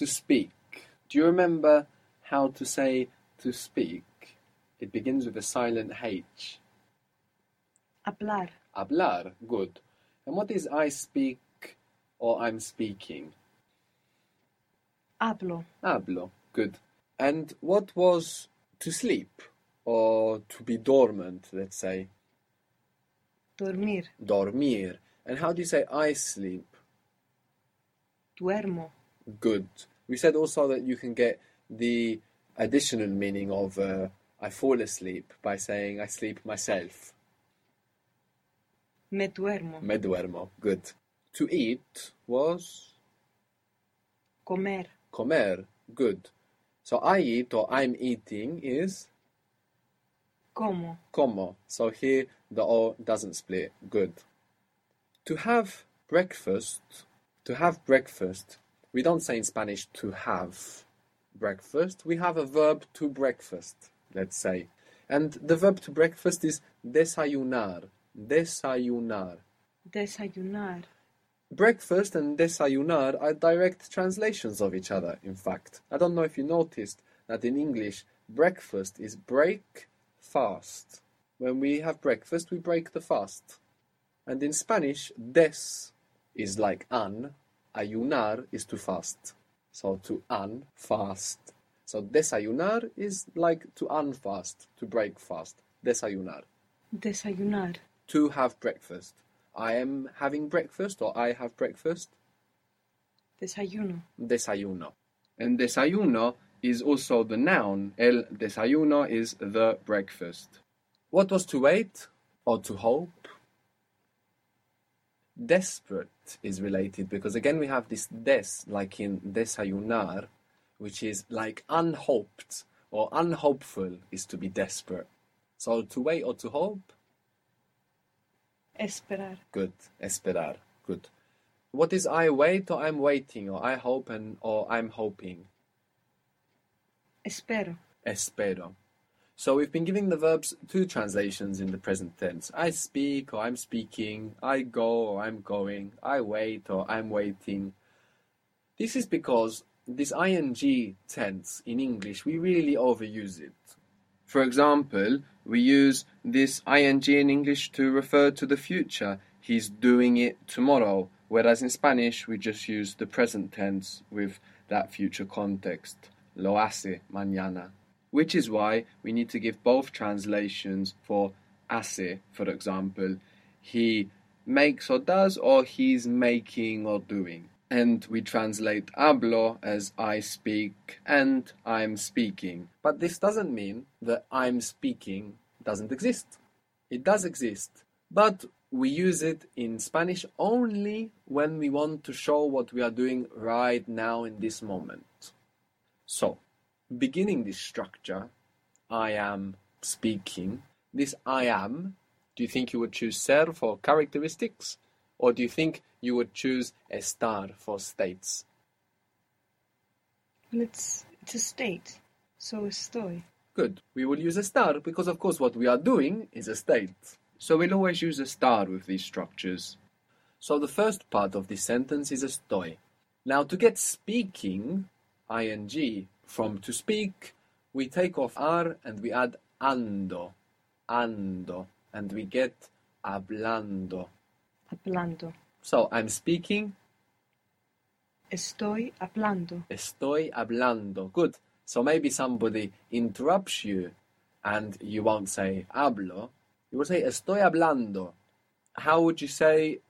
To speak. Do you remember how to say to speak? It begins with a silent H. Hablar. Hablar. Good. And what is I speak or I'm speaking? Hablo. Hablo. Good. And what was to sleep or to be dormant, let's say? Dormir. Dormir. And how do you say I sleep? Duermo. Good. We said also that you can get the additional meaning of uh, I fall asleep by saying I sleep myself. Me duermo. Me duermo. Good. To eat was Comer. comer. Good. So I eat or I'm eating is Como. como. So here the O doesn't split. Good. To have breakfast, to have breakfast, we don't say in Spanish to have breakfast. We have a verb to breakfast, let's say. And the verb to breakfast is desayunar. Desayunar. Desayunar. Breakfast and desayunar are direct translations of each other, in fact. I don't know if you noticed that in English, breakfast is break fast. When we have breakfast, we break the fast. And in Spanish, des is like an, ayunar is to fast. So to un, fast. So desayunar is like to unfast, to break fast. Desayunar. Desayunar. To have breakfast. I am having breakfast or I have breakfast. Desayuno. Desayuno. And desayuno is also the noun. El desayuno is the breakfast. What was to wait or to hope? Desperate is related because again we have this des like in desayunar, which is like unhoped or unhopeful is to be desperate. So to wait or to hope, Esperar. good. Esperar, good. What is I wait or I'm waiting or I hope and or I'm hoping? Espero. Espero. So we've been giving the verbs two translations in the present tense. I speak or I'm speaking. I go or I'm going. I wait or I'm waiting. This is because this ing tense in English, we really overuse it. For example, we use this ing in English to refer to the future. He's doing it tomorrow. Whereas in Spanish, we just use the present tense with that future context. Lo hace mañana. Which is why we need to give both translations for hace, for example. He makes or does, or he's making or doing. And we translate hablo as I speak and I'm speaking. But this doesn't mean that I'm speaking doesn't exist. It does exist. But we use it in Spanish only when we want to show what we are doing right now in this moment. So, beginning this structure, I am speaking. This I am, do you think you would choose ser for characteristics? Or do you think you would choose estar for states? Well, it's, it's a state. So estoy. Good. We will use estar because, of course, what we are doing is a state. So we'll always use estar with these structures. So the first part of this sentence is estoy. Now, to get speaking, ing, from to speak, we take off ar and we add ando, ando, and we get hablando. Hablando. So I'm speaking, Estoy hablando. estoy hablando. Good. So maybe somebody interrupts you and you won't say hablo. You will say estoy hablando. How would you say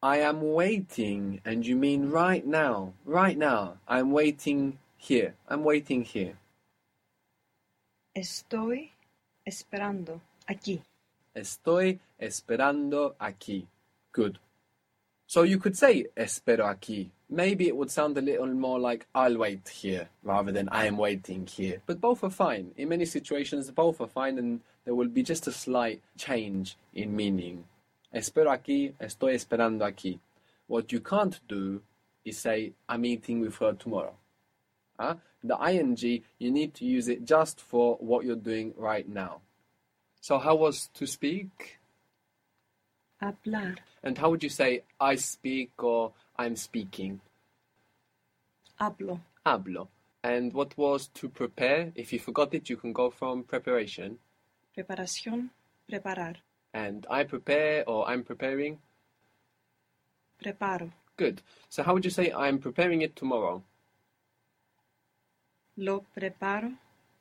I am waiting and you mean right now? Right now. I'm waiting here. I'm waiting here. Estoy esperando. Aquí. Estoy esperando aquí. Good. So you could say espero aquí. Maybe it would sound a little more like I'll wait here rather than I am waiting here. But both are fine. In many situations, both are fine and there will be just a slight change in meaning. Espero aquí, estoy esperando aquí. What you can't do is say I'm eating with her tomorrow. Huh? The ing, you need to use it just for what you're doing right now. So how was to speak? Hablar. And how would you say I speak or I'm speaking? Hablo. hablo. And what was to prepare? If you forgot it, you can go from preparation. Preparación, preparar. And I prepare or I'm preparing. Preparo. Good. So how would you say I'm preparing it tomorrow? Lo preparo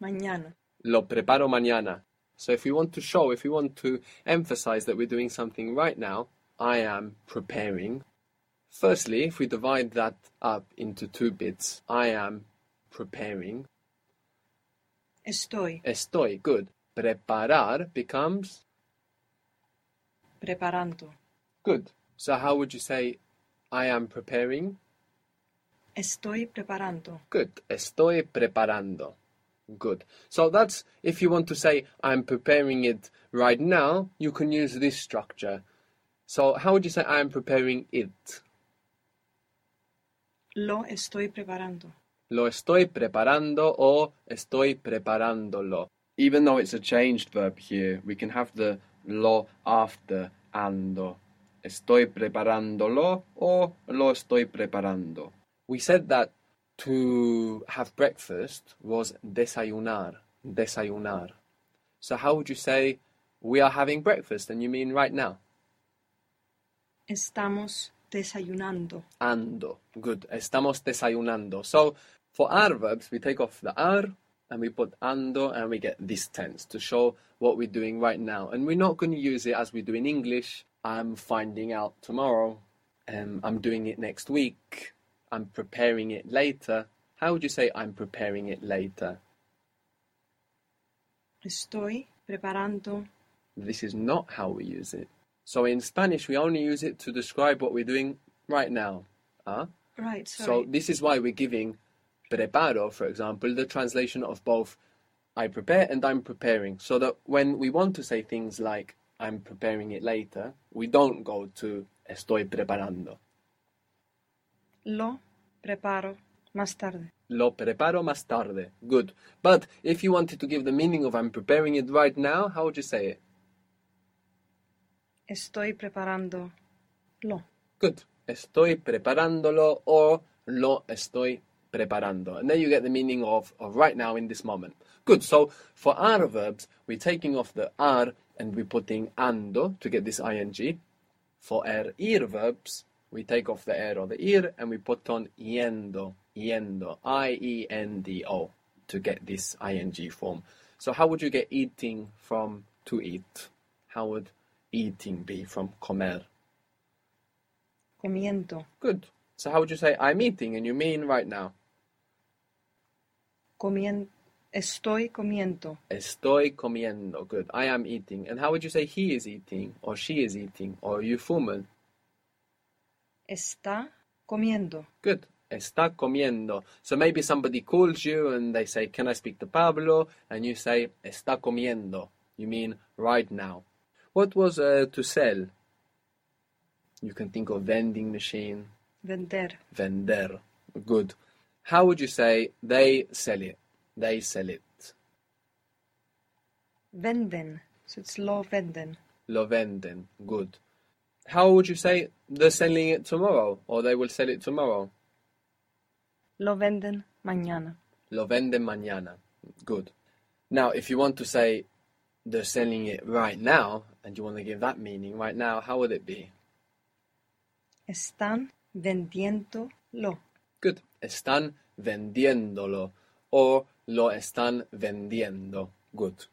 mañana. Lo preparo mañana. So if we want to show, if we want to emphasize that we're doing something right now, I am preparing. Firstly, if we divide that up into two bits, I am preparing. Estoy Estoy. Good. Preparar becomes preparando. good. So how would you say I am preparing? Estoy preparando. Good. Estoy preparando. Good. So that's if you want to say I'm preparing it right now, you can use this structure. So how would you say I'm preparing it? Lo estoy preparando. Lo estoy preparando o estoy preparándolo. Even though it's a changed verb here, we can have the lo after ando. Estoy preparándolo o lo estoy preparando. We said that to have breakfast was desayunar. Desayunar. So how would you say we are having breakfast and you mean right now? Estamos desayunando. ando. Good. Estamos desayunando. So for our verbs, we take off the ar and we put ando and we get this tense to show what we're doing right now. And we're not going to use it as we do in English. I'm finding out tomorrow. Um, I'm doing it next week. I'm preparing it later. How would you say I'm preparing it later? Estoy preparando. This is not how we use it. So in Spanish, we only use it to describe what we're doing right now. Huh? Right, So this is why we're giving preparo, for example, the translation of both I prepare and I'm preparing. So that when we want to say things like I'm preparing it later, we don't go to estoy preparando. Lo preparo más tarde. Lo preparo más tarde. Good. But if you wanted to give the meaning of I'm preparing it right now, how would you say it? Estoy preparando lo. Good. Estoy preparándolo or lo estoy preparando. And then you get the meaning of, of right now in this moment. Good. So for our verbs, we're taking off the ar and we're putting ando to get this ing. For our ir verbs, we take off the air or the ir and we put on yendo, yendo, I-E-N-D-O to get this ing form. So how would you get eating from to eat? How would eating be from comer? Comiendo. Good. So how would you say I'm eating and you mean right now? Comien estoy comiendo. Estoy comiendo. Good. I am eating. And how would you say he is eating or she is eating or you fuman? Está comiendo. Good. Está comiendo. So maybe somebody calls you and they say, Can I speak to Pablo? And you say, Está comiendo. You mean right now. What was uh, to sell? You can think of vending machine, Vender. vender. Good. How would you say they sell it? They sell it. Venden. So it's lo venden. Lo venden. Good. How would you say they're selling it tomorrow or they will sell it tomorrow? Lo venden mañana. Lo venden mañana. Good. Now, if you want to say they're selling it right now and you want to give that meaning right now, how would it be? Están vendiendo lo. Good. Están vendiéndolo or lo están vendiendo. Good.